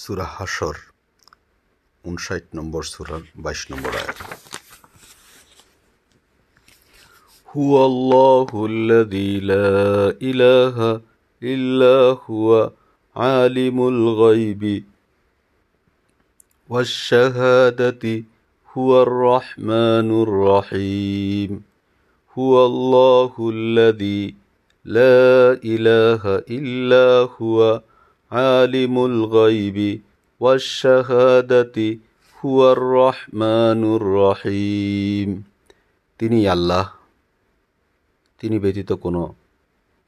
সুরা হাসর উনষাট নম্বর সুরার বাইশ নম্বর আয়াত هو الله الذي لا إله إلا هو عالم الغيب والشهادة هو الرحمن الرحيم هو الله الذي لا إله إلا هو আলিমুল গাইবি ওয়াশাহাদাতি হুয়ার রহমানুর রহিম। তিনি আল্লাহ। তিনি ব্যতীত কোনো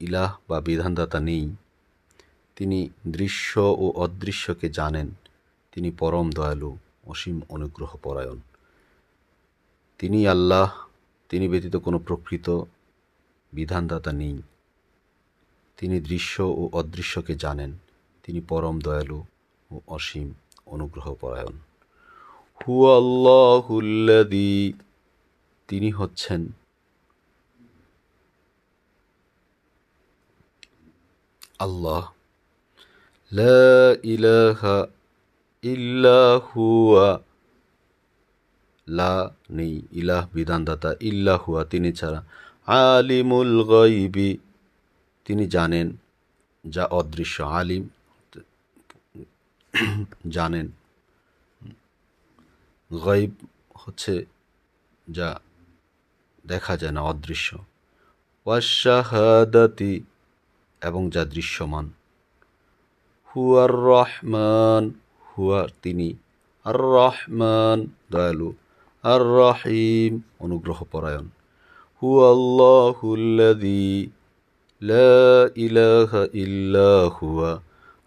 ইলাহ বা বিধানদাতা নেই। তিনি দৃশ্য ও অদৃশ্যকে জানেন। তিনি পরম দয়ালু, অসীম অনুগ্রহ পরায়ণ তিনি আল্লাহ। তিনি ব্যতীত কোনো প্রকৃত বিধানদাতা নেই। তিনি দৃশ্য ও অদৃশ্যকে জানেন। তিনি পরম দয়ালু ও অসীম অনুগ্রহ পরায়ণ হু আল্লাহুল্লাদি তিনি হচ্ছেন আল্লাহ। লা ইলাহা ইল্লা হুয়া, লা নেই, ইলাহ বিধানদাতা, ইল্লা হুয়া, তিনি ছাড়া। আলিমুল গাইবি তিনি জানেন যা অদৃশ্য আলিম। জানেন। গাইব হচ্ছে যা দেখা যায় না, অদৃশ্য। ওয়াশাহাদাতি এবং যা দৃশ্যমান। হুয়ার রহমান, হুয়া তিনি। আর রহমান, দয়ালু। আর রহিম, অনুগ্রহ পরায়ণ। হু আল্লাহুল্লাদি লা ইলাহা ইল্লা হুয়া।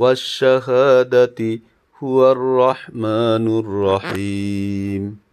والشهادة هو الرحمن الرحيم.